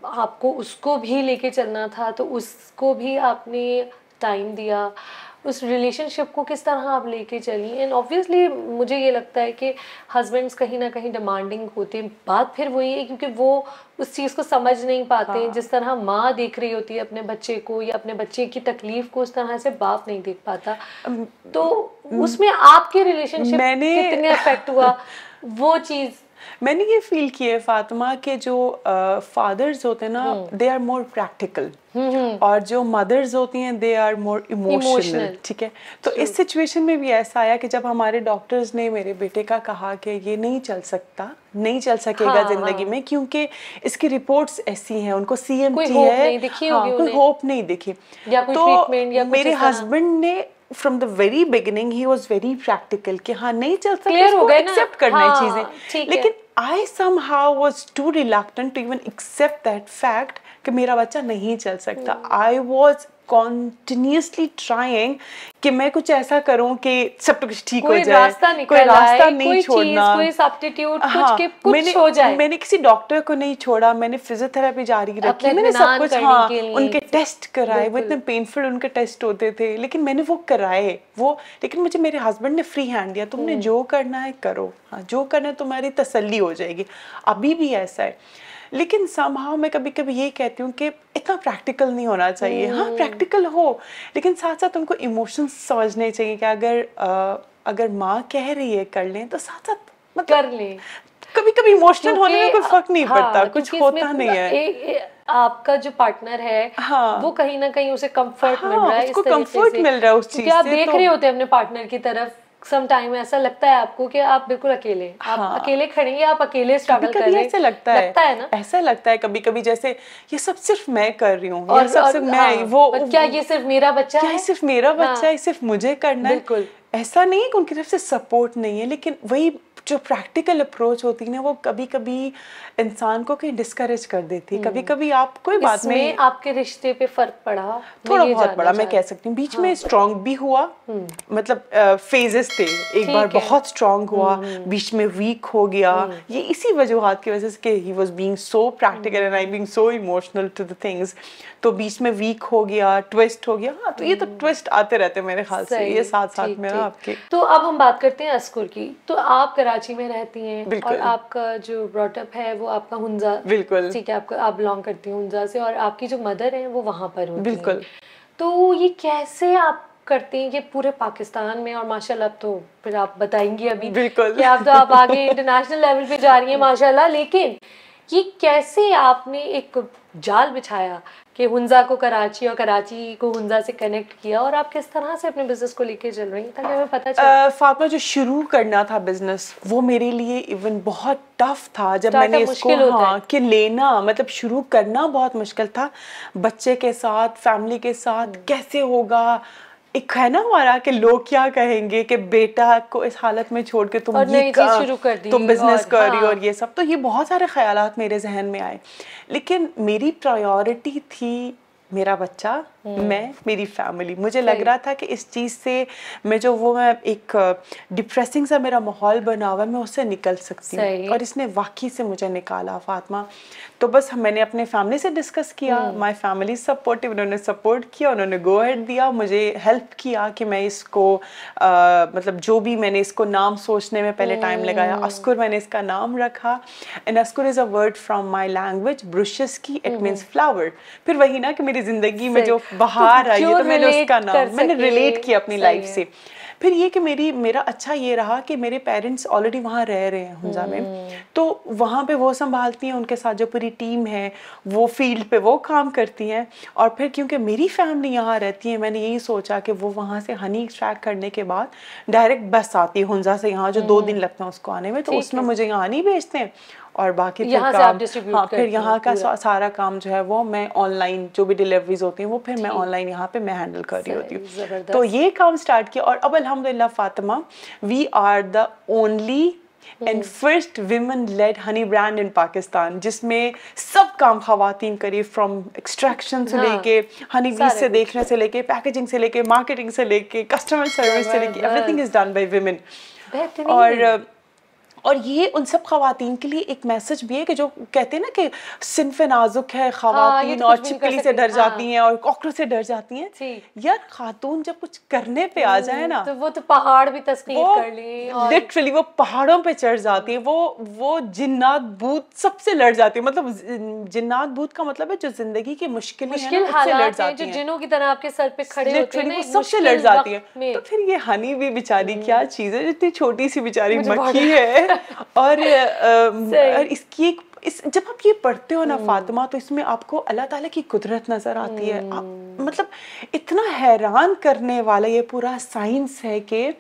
آپ کو اس کو بھی لے کے چلنا تھا تو اس کو بھی آپ نے ٹائم دیا؟ اس ریلیشن شپ کو کس طرح آپ لے کے چلی اینڈ آبویسلی مجھے یہ لگتا ہے کہ ہسبینڈس کہیں نہ کہیں ڈیمانڈنگ ہوتے ہیں۔ بات پھر وہی ہے کیونکہ وہ اس چیز کو سمجھ نہیں پاتے ہیں جس طرح ماں دیکھ رہی ہوتی ہے اپنے بچے کو یا اپنے بچے کی تکلیف کو اس طرح سے باپ نہیں دیکھ پاتا۔ تو اس میں آپ کے ریلیشن شپ کتنے افیکٹ ہوا؟ وہ چیز۔ میں نے یہ فیل کیا ہے فاطمہ کہ جو فادرز ہوتے ہیں نا دے آر مور پریکٹیکل اور جو مدرز ہوتی ہیں دے آر مور ایموشنل ٹھیک ہے؟ تو اس سچویشن میں بھی ایسا آیا کہ جب ہمارے ڈاکٹرز نے میرے بیٹے کا کہا کہ یہ نہیں چل سکتا نہیں چل سکے گا زندگی میں کیونکہ اس کی رپورٹس ایسی ہیں ان کو سی ایم ٹی ہے۔ کوئی ہوپ نہیں دکھی۔ تو میرے ہسبینڈ نے from the very beginning he was very practical کہ ہاں نہیں چل سکتا ایکسیپٹ کرنا ہے چیزیں۔ لیکن I somehow was too reluctant to even accept that fact کہ میرا بچہ نہیں چل سکتا۔ آئی واز کانٹینیوسلی ٹرائنگ کہ میں کچھ ایسا کروں کہ سب کچھ ٹھیک ہو جائے کوئی راستہ نہیں چھوڑنا۔ جائے۔ میں نے کسی ڈاکٹر کو نہیں چھوڑا میں نے فزیوتھراپی جاری رکھی میں نے سب کچھ ہاں ان کے ٹیسٹ کرائے وہ اتنے پینفل ان کے ٹیسٹ ہوتے تھے لیکن میں نے وہ کرائے وہ لیکن مجھے میرے ہسبینڈ نے فری ہینڈ دیا تم نے جو کرنا ہے کرو ہاں جو کرنا ہے تمہاری تسلی ہو جائے گی۔ ابھی بھی ایسا ہے۔ لیکن سمہاؤ میں کبھی کبھی یہ کہتی ہوں کہ اتنا پریکٹیکل نہیں ہونا چاہیے۔ ہاں پریکٹیکل ہو لیکن ساتھ ساتھ ان کو ایموشنس سمجھنے چاہیے کہ اگر اگر ماں کہہ رہی ہے کر لیں تو ساتھ ساتھ کر لیں۔ کبھی کبھی ایموشنل ہونے میں کوئی فرق نہیں پڑتا کچھ ہوتا نہیں ہے۔ آپ کا جو پارٹنر ہے وہ کہیں نہ کہیں اسے کمفرٹ مل رہا ہے اس کو کمفرٹ مل رہا ہے اس چیز سے آپ دیکھ رہے ہوتے ہیں اپنے پارٹنر کی طرف۔ سم ٹائم ایسا لگتا ہے آپ کو کہ آپ بالکل اکیلے آپ اکیلے کھڑے ہیں آپ اکیلے اسٹرگل کر رہے ہیں ایسا لگتا ہے۔ نا؟ ایسا لگتا ہے کبھی کبھی جیسے یہ سب صرف میں کر رہی ہوں یہ سب صرف میں وہ کیا یہ صرف میرا بچہ کیا یہ صرف میرا بچہ ہے؟ صرف مجھے کرنا ہے؟ بالکل۔ ایسا نہیں ہے کہ ان کی طرف سے سپورٹ نہیں ہے لیکن وہی جو پریکٹیکل اپروچ ہوتی ہے نا وہ کبھی کبھی انسان کو کہیں ڈسکریج کر دیتی کبھی کبھی آپ کوئی بات میں آپ کے رشتے پہ فرق پڑا؟ تھوڑا بہت بڑا میں کہہ سکتی ہوں۔ بیچ میں اسٹرانگ بھی ہوا مطلب فیزز تھے۔ ایک بار بہت اسٹرانگ ہوا بیچ میں ویک ہو گیا۔ یہ اسی وجوہات کی وجہ سے کہ he was being so practical and I being so emotional to the things تو بیچ میں ویک ہو گیا ٹویسٹ ہو گیا۔ ہاں تو یہ تو ٹویسٹ آتے رہتے میرے خیال سے۔ یہ ساتھ ساتھ میں آپ کے۔ تو اب ہم بات کرتے ہیں اسکور کی۔ تو آپ کراچی میں رہتی ہیں اور آپ کا جو براٹ اپ ہے وہ آپ کا ہنزا بالکل۔ ٹھیک ہے آپ کا آپ بلانگ کرتی ہیں ہنزا سے اور آپ کی جو مدر ہیں وہ وہاں پر ہوتی بالکل۔ تو یہ کیسے آپ کرتے ہیں؟ یہ پورے پاکستان میں اور ماشاء اللہ اب تو پھر آپ بتائیں گی ابھی بالکل۔ کہ آپ تو آپ آگے انٹرنیشنل لیول پہ جا رہی ہیں ماشاء اللہ لیکن یہ کیسے آپ نے ایک جال بچھایا کہ ہنزا کو کراچی اور کراچی کو ہنزا سے کنیکٹ کیا اور آپ کس طرح سے اپنے بزنس کو لے کے چل رہی ہیں تاکہ ہمیں پتہ چلے؟ فاطمہ جو شروع کرنا تھا بزنس وہ میرے لیے ایون بہت ٹف تھا جب میں نے اس کو ہاں کہ لینا مطلب شروع کرنا بہت مشکل تھا۔ بچے کے ساتھ فیملی کے ساتھ کیسے ہوگا؟ ایک ہے نا ہمارا کہ لوگ کیا کہیں گے کہ بیٹا کو اس حالت میں چھوڑ کے تم یہ شروع کر دی تم بزنس کر رہی اور یہ سب۔ تو یہ بہت سارے خیالات میرے ذہن میں آئے۔ لیکن میری پرائیورٹی تھی میرا بچہ۔ میں میری فیملی مجھے لگ رہا تھا کہ اس چیز سے میں جو وہ میں ایک ڈپریسنگ سا میرا ماحول بنا ہوا ہے میں اس سے نکل سکتی ہوں۔ اور اس نے واقعی سے مجھے نکالا فاطمہ۔ تو بس میں نے اپنے فیملی سے ڈسکس کیا۔ مائی فیملی سپورٹیو انہوں نے سپورٹ کیا انہوں نے گو ہیڈ دیا۔ مجھے ہیلپ کیا کہ میں اس کو مطلب جو بھی میں نے اس کو نام سوچنے میں پہلے ٹائم لگایا۔ اسکر میں نے اس کا نام رکھا۔ And Oscar is a word from my language brushes کی اٹ مینس فلاور پھر وہی نا کہ میری زندگی میں جو باہر آئی ہے تو میں نے اس کا نام میں نے ریلیٹ کیا اپنی لائف سے۔ پھر یہ کہ میری میرا اچھا یہ رہا کہ میرے پیرنٹس آلریڈی وہاں رہ رہے ہیں ہنزا میں تو وہاں پہ وہ سنبھالتی ہیں ان کے ساتھ جو پوری ٹیم ہے وہ فیلڈ پہ وہ کام کرتی ہیں۔ اور پھر کیونکہ میری فیملی یہاں رہتی ہے میں نے یہی سوچا کہ وہ وہاں سے ہنی ایکسٹریکٹ کرنے کے بعد ڈائریکٹ بس آتی ہے۔ ہنزا سے یہاں جو دو دن لگتا ہے اس کو آنے میں تو اس میں مجھے یہاں نہیں بھیجتے۔ ہیں اور باقی پھر کام ہاں پھر یہاں کا سارا کام جو ہے وہ میں آن لائن جو بھی ڈلیوریز ہوتی ہیں وہ پھر میں آن لائن یہاں پہ میں ہینڈل کر رہی ہوتی ہوں۔ تو یہ کام اسٹارٹ کیا اور اب الحمد للہ Fatima we are the only and first women lead honey brand in Pakistan جس میں سب کام خواتین کری فرام ایکسٹریکشن سے لے کے ہنی بیس سے دیکھنے سے لے کے پیکیجنگ سے لے کے مارکیٹنگ سے لے کے کسٹمر سروس سے لے کے everything is done by women اور اور یہ ان سب خواتین کے لیے ایک میسج بھی ہے کہ جو کہتے ہیں نا کہ صنف نازک ہے خواتین اور چھپکلی سے ڈر جاتی ہیں اور کوکرو سے ڈر جاتی ہیں۔ یار خاتون جب کچھ کرنے پہ آ جائے نا تو وہ تو پہاڑ بھی تسخیر کر لی لٹرلی وہ پہاڑوں پہ چڑھ جاتی ہیں وہ وہ جنات بھوت سب سے لڑ جاتی ہیں۔ مطلب جنات بھوت کا مطلب ہے جو زندگی کی مشکل مشکل حالات ہیں جو جنوں کی طرح آپ کے سر پہ کھڑے ہوتے ہیں وہ سب سے لڑ جاتی ہیں۔ تو پھر یہ ہنی بھی بیچاری کیا چیز ہے جتنی چھوٹی سی بیچاری مکھی ہے؟ اور اس کی ایک اس جب آپ یہ پڑھتے ہو نا فاطمہ تو اس میں آپ کو اللہ تعالیٰ کی قدرت نظر آتی ہے۔ مطلب اتنا حیران کرنے والا یہ پورا سائنس ہے کہ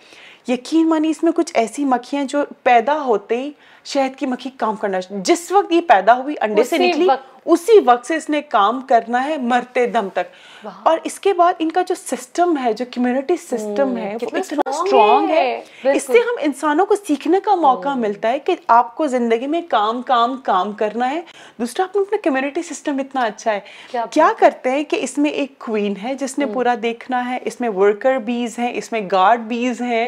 یقین مانی اس میں کچھ ایسی مکھیاں جو پیدا ہوتے ہی شہد کی مکھی کام کرنا جس وقت یہ پیدا ہوئی انڈے سے نکلی اسی وقت سے اس نے کام کرنا ہے مرتے دم تک۔ اور اس کے بعد ان کا جو سسٹم ہے جو کمیونٹی سسٹم ہے وہ اتنا ہے۔ اس سے ہم انسانوں کو سیکھنے کا موقع ملتا ہے کہ آپ کو زندگی میں کام کام کام کرنا ہے۔ دوسرا آپ اپنا کمیونٹی سسٹم اتنا اچھا ہے۔ کیا کرتے ہیں کہ اس میں ایک کوئین ہے جس نے پورا دیکھنا ہے۔ اس میں ورکر بیز ہیں اس میں گارڈ بیز ہیں۔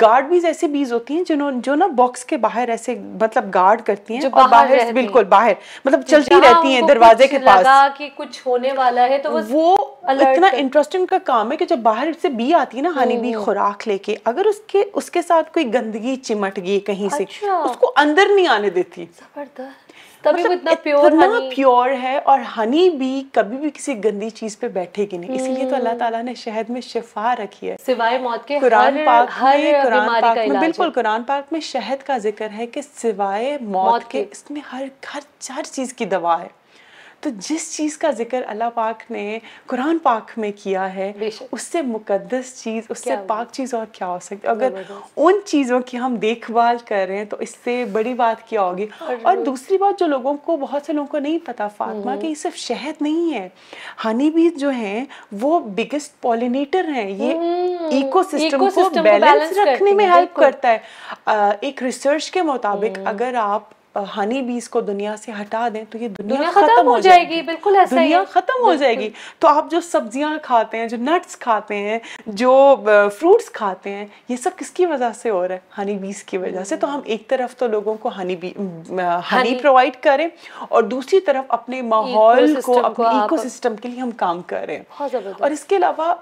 گارڈ بیز ایسی بیز ہوتی ہیں جنہوں جو نا باکس کے باہر ایسے مطلب گارڈ کرتی ہیں اور باہر بالکل باہر۔ مطلب چلتی رہتی ہیں دروازے کے پاس۔ کہ کچھ ہونے والا ہے تو وہ اتنا انٹرسٹنگ کا کام ہے کہ جب باہر سے بی آتی ہے نا ہنی بی خوراک لے کے اگر اس کے اس کے ساتھ کوئی گندگی چمٹ گئی کہیں سے اس کو اندر نہیں آنے دیتی۔ مطلب اتنا پیور ہے اور ہنی بھی کبھی بھی کسی گندی چیز پہ بیٹھے گی نہیں۔ اس لیے تو اللہ تعالیٰ نے شہد میں شفا رکھی ہے۔ سوائے موت کے قرآن پاک میں قرآن پاک میں بالکل قرآن پاک میں شہد کا ذکر ہے کہ سوائے موت کے۔ اس میں ہر ہر چار چیز کی دوا ہے۔ تو جس چیز کا ذکر اللہ پاک نے قرآن پاک میں کیا ہے۔ اس سے مقدس چیز اس سے پاک چیز اور کیا ہو سکتی اگر ان چیزوں کی ہم دیکھ بھال کر رہے ہیں تو اس سے بڑی بات کیا ہوگی؟ اور دوسری بات جو لوگوں کو بہت سے لوگوں کو نہیں پتا فاطمہ کہ یہ صرف شہد نہیں ہے۔ ہنی بیز جو ہیں وہ بگسٹ پولینیٹر ہیں۔ یہ ایکو سسٹم کو بیلنس رکھنے میں ہیلپ کرتا ہے۔ ایک ریسرچ کے مطابق اگر آپ ہنی بیز کو دنیا سے ہٹا دیں تو یہ دنیا دنیا ختم ہو جائے گی بالکل ایسا ہی دنیا ہے۔ ختم ہو جائے گی۔ تو آپ جو سبزیاں کھاتے ہیں جو نٹس کھاتے ہیں جو فروٹس کھاتے ہیں یہ سب کس کی وجہ سے ہو رہا ہے؟ ہنی بیز کی وجہ سے۔ تو ہم ایک طرف تو لوگوں کو ہنی بی ہنی پرووائڈ کریں اور دوسری طرف اپنے ماحول کو اپنے ایکو سسٹم کے لیے ہم کام کر رہے ہیں بہت زبردست۔ اور اس کے علاوہ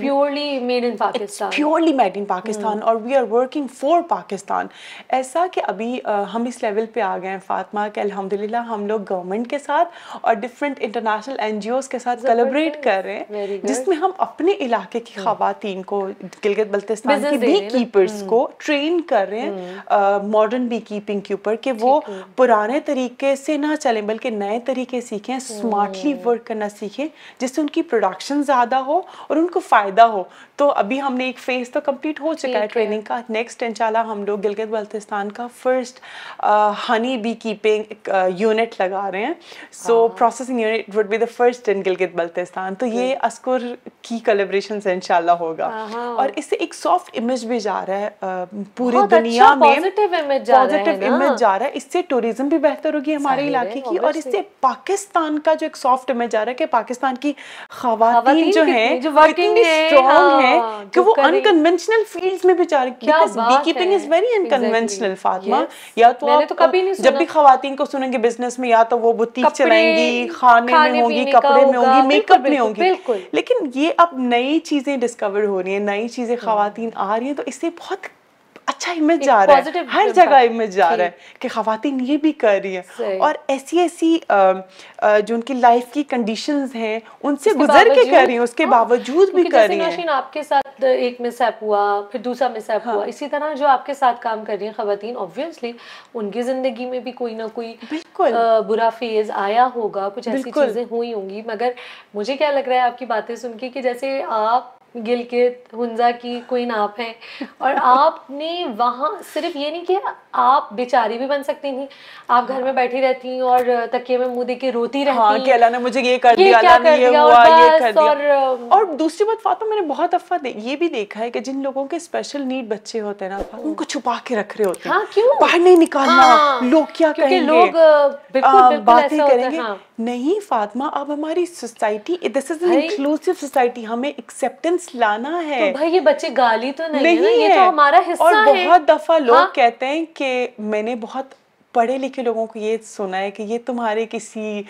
purely made in Pakistan purely made in Pakistan اور we are working for Pakistan ایسا کہ ابھی ہم اس لیول پہ آ گئے ہیں فاطمہ کہ الحمد للہ ہم لوگ گورنمنٹ کے ساتھ اور different international N G Os کے ساتھ کلیبریٹ کر رہے ہیں. جس میں ہم اپنے علاقے کی خواتین کو گلگت بلتستان کی بی؟ کیپرس کو ٹرین کر رہے ہیں ماڈرن بی کیپنگ کے اوپر کہ وہ پرانے طریقے سے نہ چلیں بلکہ نئے طریقے سیکھیں اسمارٹلی ورک کرنا سیکھیں جس سے ان کی پروڈکشن زیادہ ہو اور ان کو فائدہ ہو۔ تو ابھی ہم نے ایک فیز تو کمپلیٹ ہو چکا ہے ٹریننگ کا۔ نیکسٹ انشاءاللہ ہم لوگ گلگت بلتستان کا first honey bee keeping unit لگا رہے ہیں. So processing unit would be the first in Gilgit Baltistan تو یہ اسکور کی کلیبریشن سے انشاءاللہ ہوگا. اور اس سے ایک سافٹ امیج بھی جا رہا ہے پوری دنیا اچھا میں پازیٹیو۔ امیج جا رہا ہے اس سے ٹوریزم بھی بہتر ہوگی ہمارے علاقے کی. اور اس۔ سے پاکستان کا جو ایک سافٹ امیج جا رہا ہے کہ پاکستان کی خواتین جو ہیں اتنی ہیں، اسٹرانگ ہیں ہاں، کہ وہ۔ انکنونشنل فیلڈز میں بھی جا رہی کیا because be keeping is very unconventional Fatima. یا تو میں نے آپ تو کبھی نہیں جب۔ بھی خواتین کو سنیں گے بزنس میں یا تو وہ بوتیک چلائیں گی کھانے میں ہوں گی کپڑے میں ہوں گی میک اپ میں ہوں گی۔ لیکن یہ اب نئی چیزیں ڈسکور ہو رہی ہیں نئی چیزیں خواتین آ رہی ہیں تو اس سے بہت اچھا امیج جا رہا ہے ہر جگہ امیج جا رہا ہے کہ خواتین یہ بھی کر رہی ہیں۔ اور ایسی ایسی جو ان کی لائف کی کنڈیشنز ہیں ان سے گزر کے کر رہی ہیں اس کے ہاں، باوجود بھی کر رہی ہیں آپ کے ساتھ ایک مس ایپ ہوا پھر دوسرا مس ایپ ہاں۔ ہوا اسی طرح جو آپ کے ساتھ کام کر رہی ہیں خواتین obviously ان کی زندگی میں بھی کوئی نہ کوئی بالکل۔ برا فیز آیا ہوگا کچھ ایسی۔ چیزیں ہوئی ہوں گی مگر مجھے کیا لگ رہا ہے آپ کی باتیں سن کے کہ جیسے آپ گلگت ہنزا کی کوئین آپ ہیں۔ اور آپ نے وہاں صرف یہ نہیں کہ آپ بیچاری بھی بن سکتی تھیں۔ آپ گھر میں بیٹھی رہتی ہیں اور تکیے میں منہ دے کے روتی رہتی ہاں ہیں کہ اللہ نے مجھے یہ کر دیا اللہ نے یہ ہوا اور یہ کر دیا۔ اور اور دوسری بات فاطمہ میں نے بہت دفعہ دے- یہ بھی دیکھا ہے کہ جن لوگوں کے اسپیشل نیڈ بچے ہوتے ہیں نا ان کو چھپا کے رکھ رہے ہوتے ہاں ہیں کیوں؟ باہر نہیں نکالنا ہاں، لوگ کیا کہیں گے؟ لوگ باتیں کریں گے۔ ہاں۔ نہیں فاطمہ اب ہماری society this is inclusive society ہمیں ایکسیپٹنس لانا ہے۔ تو بھائی یہ بچے گالی تو نہیں ہے یہ تو ہمارا حصہ اور ہے۔ بہت دفعہ لوگ ہاں۔ کہتے ہیں کہ میں نے بہت پڑھے لکھے لوگوں کو یہ سنا ہے کہ یہ تمہارے کسی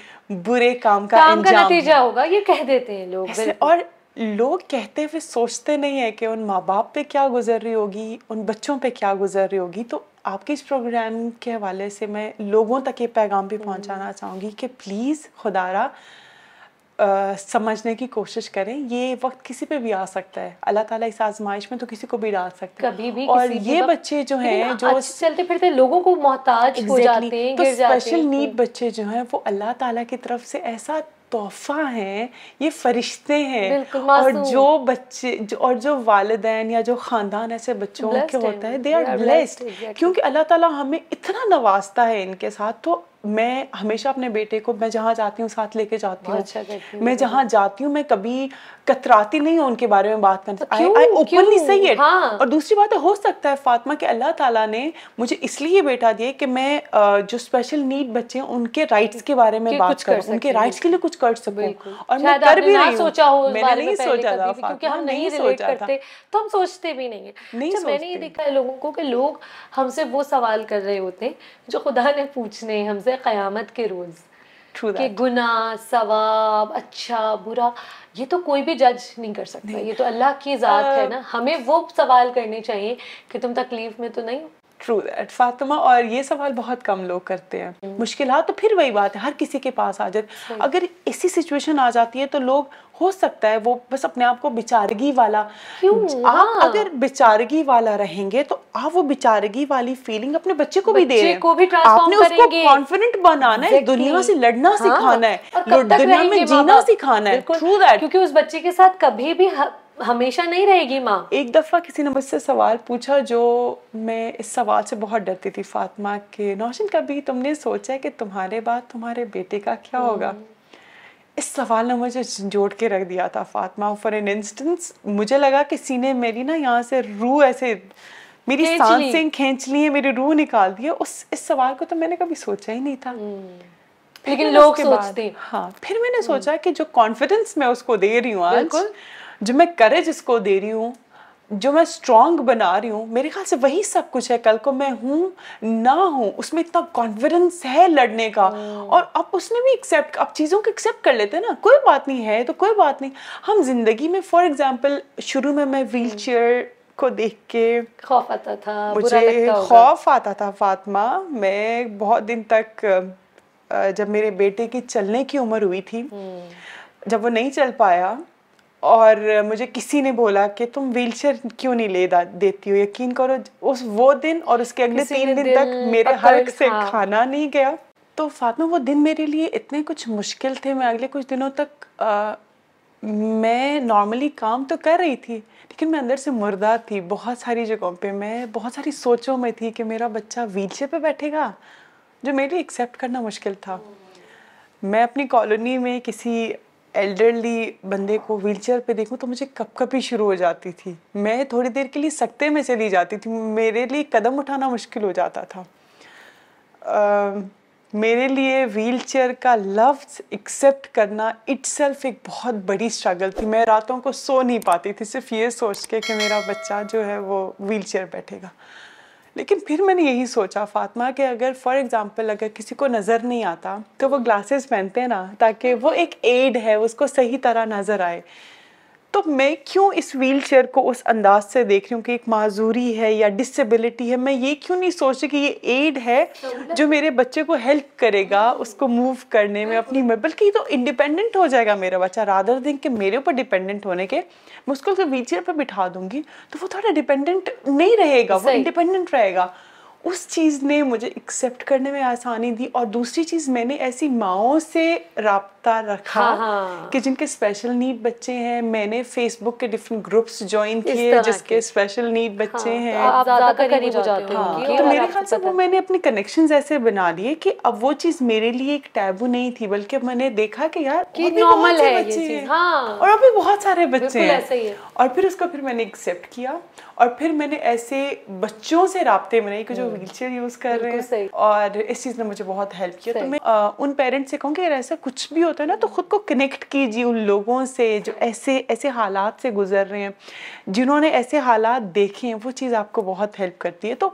برے کام کا کام کا نتیجہ ہوگا یہ کہہ دیتے ہیں لوگ اور لوگ کہتے ہوئے سوچتے نہیں ہیں کہ ان ماں باپ پہ کیا گزر رہی ہوگی ان بچوں پہ کیا گزر رہی ہوگی۔ تو آپ کے اس پروگرام کے حوالے سے میں لوگوں تک یہ پیغام بھی پہنچانا چاہوں گی کہ پلیز خدارا سمجھنے کی کوشش کریں یہ وقت کسی پہ بھی آ سکتا ہے اللہ تعالیٰ اس آزمائش میں تو کسی کو بھی ڈال سکتا ہے کبھی بھی اور یہ بچے جو ہیں جو چلتے پھرتے لوگوں کو محتاج ہو. جاتے ہیں تو اسپیشل نیڈ بچے جو ہیں وہ اللہ تعالیٰ کی طرف سے ایسا تحفہ ہیں یہ فرشتے ہیں اور۔ جو بچے جو- اور جو والدین یا جو خاندان ایسے بچوں کے ہوتا ہے. They are blessed. کیونکہ اللہ تعالیٰ ہمیں اتنا نوازتا ہے ان کے ساتھ تو میں ہمیشہ اپنے بیٹے کو میں جہاں جاتی ہوں ساتھ لے کے جاتی اچھا ہوں. میں جہاں جاتی ہوں میں کبھی کتراتی نہیں ہوں ان کے بارے میں بات کرنے سے. ہاں۔ اور دوسری بات ہے ہو سکتا ہے فاطمہ کہ اللہ تعالیٰ نے مجھے اس لیے بیٹا دیا کہ میں جو اسپیشل نیڈ بچے ہیں ان کے رائٹس کے بارے میں بات کروں ان کے رائٹس کے لیے کچھ کر سکوں۔ اور میں کر بھی نہ رہی ہوں۔ سوچا ہو میں نے نہیں سوچا تھا کیونکہ ہم نہیں ریلیٹ کرتے۔ تو ہم سوچتے بھی نہیں ہیں۔ نہیں اچھا میں نے یہ۔ دیکھا ہے لوگوں کو کہ لوگ ہم سے وہ سوال کر رہے ہوتے ہیں جو خدا نے پوچھنے ہم سے۔ قیامت کے روز کہ. گناہ ثواب اچھا برا یہ تو کوئی بھی جج نہیں کر سکتا یہ تو اللہ کی ذات ہے نا ہمیں وہ سوال کرنے چاہیے کہ تم تکلیف میں تو نہیں ہو ٹرو دیٹ فاطمہ اور یہ سوال بہت کم لوگ کرتے ہیں۔ مشکلات تو پھر وہی بات ہے ہر کسی کے پاس آ جاتی اگر ایسی سچویشن آ جاتی ہے تو لوگ ہو سکتا ہے وہ بس اپنے آپ کو بیچارگی والا۔ آپ اگر بیچارگی والا رہیں گے تو آپ وہ بیچارگی والی فیلنگ اپنے بچے کو بھی دے رہے ہیں۔ آپ نے اس کو کانفیڈنٹ بنانا ہے دنیا سے لڑنا سکھانا ہے۔ دنیا میں جینا سکھانا ہے۔ کیونکہ اس بچے کے ساتھ کبھی بھی ہمیشہ نہیں رہے گی ماں۔ ایک دفعہ کسی نے مجھ سے سوال پوچھا جو میں اس سوال سے بہت ڈرتی تھی فاطمہ کہ نوشن کبھی تم نے سوچا کہ تمہارے بعد تمہارے بیٹے کا کیا ہوگا؟ اس سوال نے مجھے جوڑ کے رکھ دیا تھا فاطمہ۔ فار این انسٹنس مجھے لگا کہ سینے میری نا یہاں سے روح ایسے میری سانسیں کھینچ لی ہیں میری روح نکال دی ہے۔ اس اس سوال کو تو میں نے کبھی سوچا ہی نہیں تھا۔ لیکن لوگ سوچتے ہاں پھر میں نے سوچا کہ جو کانفیڈنس میں اس کو دے رہی ہوں آج جو میں کریج اس کو دے رہی ہوں جو میں اسٹرانگ بنا رہی ہوں میرے خیال سے وہی سب کچھ ہے کل کو میں ہوں نہ ہوں اس میں اتنا کانفیڈنس ہے لڑنے کا۔ اور اب اس نے بھی ایکسیپٹ اب چیزوں کو ایکسیپٹ کر لیتے ہیں نا کوئی بات نہیں ہے تو کوئی بات نہیں۔ ہم زندگی میں فار ایگزامپل شروع میں میں ویل چیئر کو دیکھ کے خوف آتا تھا مجھے خوف آتا تھا فاطمہ۔ میں بہت دن تک جب میرے بیٹے کی چلنے کی عمر ہوئی تھی جب وہ نہیں چل پایا اور مجھے کسی نے بولا کہ تم ویل چیئر کیوں نہیں لے دیتی ہو؟ یقین کرو اس وہ دن اور اس کے اگلے تین دن تک میرے حلق سے کھانا نہیں گیا۔ تو فاطمہ وہ دن میرے لیے اتنے کچھ مشکل تھے۔ میں اگلے کچھ دنوں تک میں نارملی کام تو کر رہی تھی لیکن میں اندر سے مردہ تھی۔ بہت ساری جگہوں پہ میں بہت ساری سوچوں میں تھی کہ میرا بچہ ویل چیئر پہ بیٹھے گا جو میرے لیے ایکسیپٹ کرنا مشکل تھا۔ میں اپنی کالونی میں کسی ایلڈرلی بندے کو ویل چیئر پہ دیکھوں تو مجھے کپ کپی شروع ہو جاتی تھی۔ میں تھوڑی دیر کے لیے سکتے میں چلی جاتی تھی۔ میرے لیے قدم اٹھانا مشکل ہو جاتا تھا۔ میرے لیے ویل چیئر کا لفظ ایکسیپٹ کرنا اٹ سیلف ایک بہت بڑی اسٹرگل تھی۔ میں راتوں کو سو نہیں پاتی تھی، صرف یہ سوچ کے کہ میرا بچہ جو ہے وہ ویل چیئر بیٹھے گا۔ لیکن پھر میں نے یہی سوچا، فاطمہ، کہ اگر فار ایگزامپل اگر کسی کو نظر نہیں آتا، تو وہ گلاسز پہنتے ہیں نا، تاکہ وہ ایک ایڈ ہے، اس کو صحیح طرح نظر آئے۔ تو میں کیوں اس ویل چیئر کو اس انداز سے دیکھ رہی ہوں کہ ایک معذوری ہے یا ڈسیبلٹی ہے؟ میں یہ کیوں نہیں سوچ رہی کہ یہ ایڈ ہے جو میرے بچے کو ہیلپ کرے گا اس کو موو کرنے میں اپنی بلکہ یہ تو انڈیپینڈنٹ ہو جائے گا میرا بچہ۔ رادر دن کہ میرے اوپر ڈیپینڈنٹ ہونے کے میں اس کو ویل چیئر پہ بٹھا دوں گی تو وہ تھوڑا ڈیپینڈنٹ نہیں رہے گا وہ انڈیپینڈنٹ رہے گا۔ اس چیز نے مجھے ایکسیپٹ کرنے میں آسانی دی اور دوسری چیز میں نے ایسی ماؤں سے رابطہ رکھا ہاں، ہاں۔ کہ جن کے اسپیشل نیڈ بچے ہیں۔ میں نے فیس بک کے ڈفرینٹ گروپس جوائن کیے جس کے اسپیشل نیڈ بچے ہیں۔ تو میرے خیال سے وہ میں نے اپنے کنیکشن ایسے بنا لیے کہ اب وہ چیز میرے لیے ایک ٹیبو نہیں تھی بلکہ میں نے دیکھا کہ یار نارمل ہے بچے ہیں۔ ہاں۔ اور ابھی بہت سارے بچے ہیں۔ اور پھر اس کو پھر میں نے ایکسیپٹ کیا۔ اور پھر میں نے ایسے بچوں سے رابطے بنائے کہ جو ویل چیئر یوز کر رہے ہیں۔ اور اس چیز نے مجھے بہت ہیلپ کیا۔ تو میں ان پیرنٹس سے کہوں کہ اگر ایسا کچھ بھی ہوتا ہے نا تو خود کو کنیکٹ کیجیے ان لوگوں سے جو ایسے ایسے حالات سے گزر رہے ہیں۔ جنہوں نے ایسے حالات دیکھے ہیں وہ چیز آپ کو بہت ہیلپ کرتی ہے۔ تو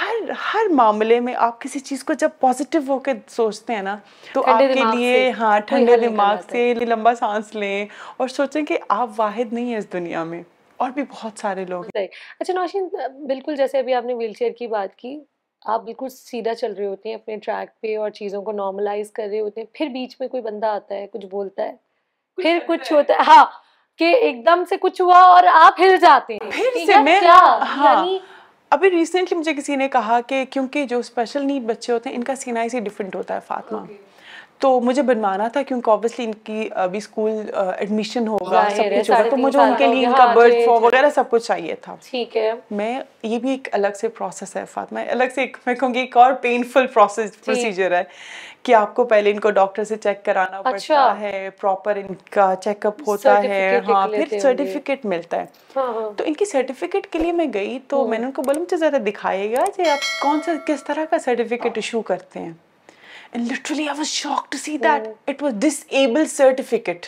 ہر ہر معاملے میں آپ کسی چیز کو جب پازیٹیو ہو کے سوچتے ہیں نا تو آپ کے لیے ہاں ٹھنڈے دماغ سے لمبا سانس لیں اور سوچیں کہ آپ واحد نہیں ہیں اس دنیا میں۔ اور بھی بہت سارے لوگ اچھا نوشین بالکل جیسے ابھی آپ نے ویل چیئر کی بات کی آپ بالکل سیدھا چل رہے ہوتے ہیں اپنے ٹریک پہ اور چیزوں کو نارملائز کر رہے ہوتے ہیں پھر بیچ میں کوئی بندہ آتا ہے کچھ بولتا ہے پھر کچھ ہوتا ہے ہاں کہ ایک دم سے کچھ ہوا اور آپ ہل جاتے ہیں۔ پھر سے میں ہاں۔ یعنی ابھی ریسنٹلی مجھے کسی نے کہا کہ کیونکہ جو اسپیشل نیڈ بچے ہوتے ہیں ان کا سینہ سے ڈفرینٹ ہوتا ہے فاطمہ۔ تو مجھے بنوانا تھا کیونکہ اوبیسلی ان کی ابھی اسکول ایڈمیشن ہوگا سب کچھ ہوگا تو مجھے ان کے لیے ان کا برتھ فارم وغیرہ سب کچھ چاہیے تھا۔ ٹھیک ہے۔ میں یہ بھی ایک الگ سے پروسیس ہے فاطمہ الگ سے میں کہوں گی ایک اور پینفل پروسیس پروسیجر ہے کہ آپ کو پہلے ان کو ڈاکٹر سے چیک کرانا پڑتا ہے پراپر ان کا چیک اپ ہوتا ہے ہاں پھر سرٹیفکیٹ ملتا ہے۔ تو ان کی سرٹیفکیٹ کے لیے میں گئی تو میں نے ان کو بولا مجھے ذرا دکھائے گا کہ آپ کون سا کس طرح کا سرٹیفکیٹ ایشو کرتے ہیں۔ And literally I was shock to see that it was disable certificate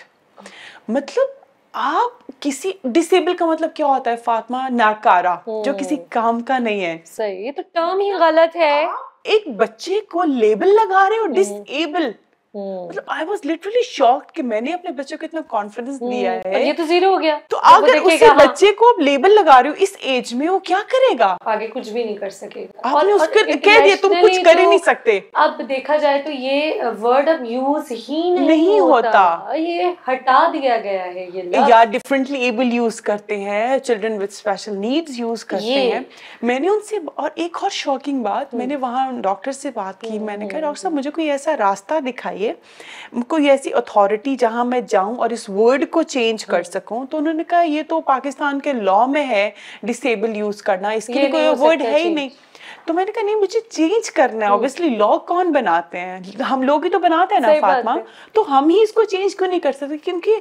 مطلب آپ کسی ڈسیبل کا مطلب کیا ہوتا ہے فاطمہ ناکارا جو کسی کام کا نہیں ہے صحیح یہ تو ٹرم ہی غلط ہے ایک بچے کو لیبل لگا رہے ہو ڈسیبل مطلب آئی واز لٹرلی شاکڈ کہ میں نے اپنے بچوں کو اتنا کانفیڈنس دیا ہے۔ یہ تو زیرو ہو گیا۔ تو اگر گا ہاں، بچے کو آپ لیبل لگا رہے ہو اس ایج میں وہ کیا کرے گا؟ آگے کچھ بھی نہیں کر سکے گا۔ آپ نے اس کو کہہ دیا تم کچھ کر ہی نہیں سکتے۔ اب دیکھا جائے تو یہ ورڈ اب یوز ہی نہیں, ہوتا۔ یہ ہٹا دیا گیا ہے یہ یا ڈفرینٹلی ایبل یوز کرتے ہیں children with special needs use کرتے۔ ہیں۔ میں نے ان سے اور ایک اور شاکنگ بات میں نے وہاں ڈاکٹر سے بات کی میں نے کہا ڈاکٹر صاحب مجھے کوئی ایسا راستہ دکھائیے کوئی ایسی اتھارٹی جہاں میں جاؤں اور اس ورڈ کو چینج کر سکوں تو انہوں نے کہا یہ تو پاکستان کے لا میں ہے ڈسیبل یوز کرنا اس کے لیے کوئی ورڈ ہے ہی۔ نہیں۔ تو میں نے کہا نہیں مجھے چینج کرنا ہے۔ اوبیسلی لا کون بناتے ہیں؟ ہم لوگ ہی تو بناتے ہیں نا فاطمہ۔ تو ہم ہی اس کو چینج کیوں نہیں کر سکتے؟ کیونکہ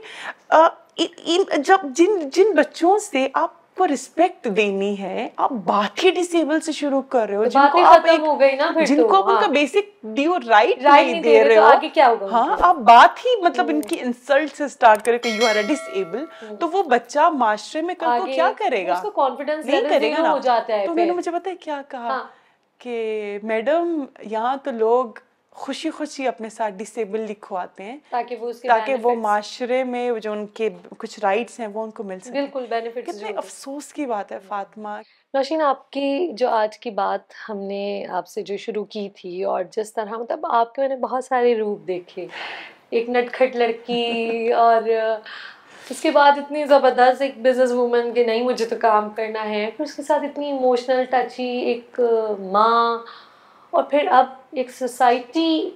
جب جن جن بچوں سے آپ کو رسپیکٹ دینی ہے آپ بات ہی ڈسیبل سے شروع کر رہے ہو جن کو آپ ہو گئی نا جن کو آپ ان کا ہاں۔ بیسک ڈیو رائٹ نہیں دے رہے ہو کیا ہوگا ہاں؟ آپ بات ہی مطلب ان کی انسلٹ سے سٹارٹ کرے کہ یو آر اے ڈسیبل تو وہ بچہ معاشرے میں کل کو کیا کرے گا اس کو confidence نہیں کرے گا تو میں نے۔ مجھے پتا ہے کیا کہا ہاں۔ کہ میڈم یہاں تو لوگ خوشی خوشی اپنے ساتھ ڈسیبل لکھواتے ہیں تاکہ وہ اس کے تاکہ وہ معاشرے میں جو ان کے کچھ رائٹس ہیں وہ ان کو مل سکے۔ بالکل benefits کتنے افسوس کی بات ہے فاطمہ۔ نوشین آپ کی جو آج کی بات ہم نے آپ سے جو شروع کی تھی اور جس طرح مطلب آپ کے میں نے بہت سارے روپ دیکھے۔ ایک نٹکھٹ لڑکی اور اس کے بعد اتنی زبردست ایک بزنس وومن کہ نہیں مجھے تو کام کرنا ہے۔ پھر اس کے ساتھ اتنی ایموشنل ٹچی ایک ماں اور پھر اب ایک سوسائٹی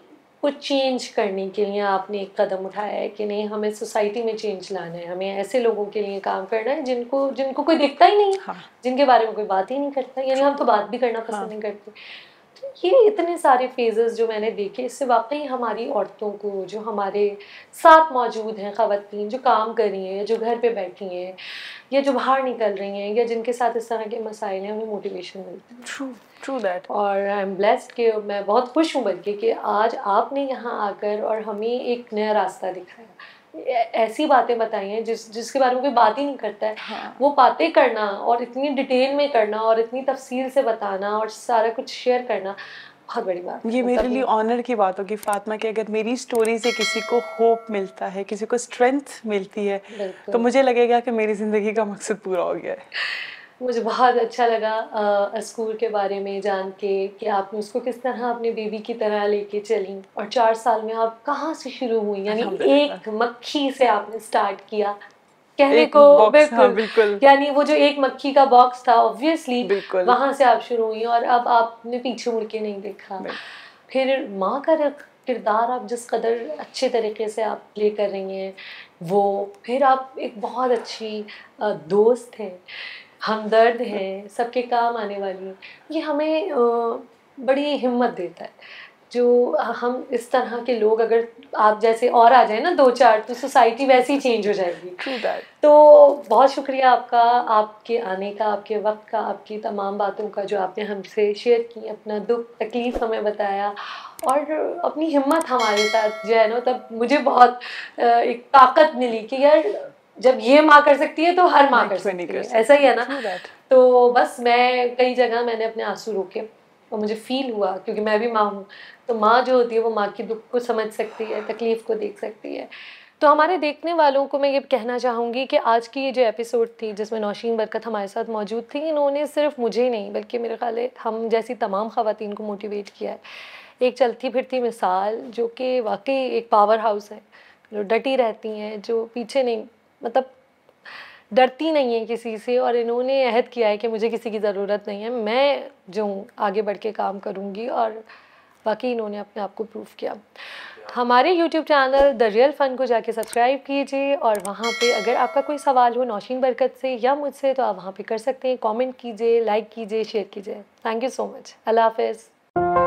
کو چینج کرنے کے لیے آپ نے ایک قدم اٹھایا ہے کہ نہیں ہمیں سوسائٹی میں چینج لانا ہے ہمیں ایسے لوگوں کے لیے کام کرنا ہے جن کو جن کو کوئی دکھتا ہی نہیں ہاں۔ جن کے بارے میں کوئی بات ہی نہیں کرتا یعنی ہم تو بات بھی کرنا پسند نہیں کرتے۔ یہ اتنے سارے فیزز جو میں نے دیکھے اس سے واقعی ہماری عورتوں کو جو ہمارے ساتھ موجود ہیں خواتین جو کام کر رہی ہیں جو گھر پہ بیٹھی ہیں یا جو باہر نکل رہی ہیں یا جن کے ساتھ اس طرح کے مسائل ہیں انہیں موٹیویشن ملتی ہے۔ ٹرو ٹرو دیٹ اور آئی ایم بلیسڈ کہ میں بہت خوش ہوں بلکہ کہ آج آپ نے یہاں آ کر اور ہمیں ایک نیا راستہ دکھایا۔ ایسی باتیں بتائی ہیں جس جس کے بارے میں کوئی بات ہی نہیں کرتا ہے۔ ہاں۔ وہ باتیں کرنا اور اتنی ڈیٹیل میں کرنا اور اتنی تفصیل سے بتانا اور سارا کچھ شیئر کرنا بہت بڑی بات. یہ میرے لیے آنر کی بات ہوگی فاطمہ کہ اگر میری اسٹوری سے کسی کو ہوپ ملتا ہے کسی کو اسٹرینتھ ملتی ہے تو مجھے لگے گا کہ میری زندگی کا مقصد پورا ہو گیا ہے۔ مجھے بہت اچھا لگا اسکول کے بارے میں جان کے کہ آپ نے اس کو کس طرح اپنے بیبی کی طرح لے کے چلیں۔ اور چار سال میں آپ کہاں سے شروع ہوئی یعنی۔ ایک مکھی سے آپ نے اسٹارٹ کیا۔ کہنے کو ہاں، بالکل۔ یعنی وہ جو ایک مکھی کا باکس تھا بالکل۔ وہاں سے آپ شروع ہوئی اور اب آپ نے پیچھے مڑ کے نہیں دیکھا۔ پھر ماں کا کردار آپ جس قدر اچھے طریقے سے آپ پلے کر رہی ہیں وہ پھر آپ ایک بہت اچھی دوست ہیں ہمدرد ہیں سب کے کام آنے والی یہ ہمیں بڑی ہمت دیتا ہے۔ جو ہم اس طرح کے لوگ اگر آپ جیسے اور آ جائیں نا دو چار تو سوسائٹی ویسی چینج ہو جائے گی۔ تو بہت شکریہ آپ کا آپ کے آنے کا آپ کے وقت کا آپ کی تمام باتوں کا جو آپ نے ہم سے شیئر کی اپنا دکھ تکلیف ہمیں بتایا۔ اور اپنی ہمت ہمارے ساتھ جو ہے نا تب مجھے بہت ایک طاقت ملی کہ یار جب یہ ماں کر سکتی ہے تو ہر ماں کر سکتی ہے۔ ایسا ہی ہے نا. تو بس میں کئی جگہ میں نے اپنے آنسو روکے۔ اور مجھے فیل ہوا کیونکہ میں بھی ماں ہوں۔ تو ماں جو ہوتی ہے وہ ماں کی دکھ کو سمجھ سکتی ہے، تکلیف کو دیکھ سکتی ہے۔ تو ہمارے دیکھنے والوں کو میں یہ کہنا چاہوں گی کہ آج کی یہ جو ایپیسوڈ تھی جس میں نوشین برکت ہمارے ساتھ موجود تھی انہوں نے صرف مجھے نہیں بلکہ میرے خیال ہے ہم جیسی تمام خواتین کو موٹیویٹ کیا ہے۔ ایک چلتی پھرتی مثال جو کہ واقعی ایک پاور ہاؤس ہے۔ جو ڈٹی رہتی ہیں، جو پیچھے نہیں مطلب ڈرتی نہیں ہیں کسی سے اور انہوں نے عہد کیا ہے کہ مجھے کسی کی ضرورت نہیں ہے، میں جو ہوں، آگے بڑھ کے کام کروں گی اور باقی انہوں نے اپنے آپ کو پروف کیا۔ ہمارے YouTube channel the real fun کو جا کے سبسکرائب کیجیے اور وہاں پہ اگر آپ کا کوئی سوال ہو نوشین برکت سے یا مجھ سے، تو آپ وہاں پہ کر سکتے ہیں۔ کامنٹ کیجیے لائک کیجیے شیئر کیجیے تھینک یو سو مچ اللہ حافظ۔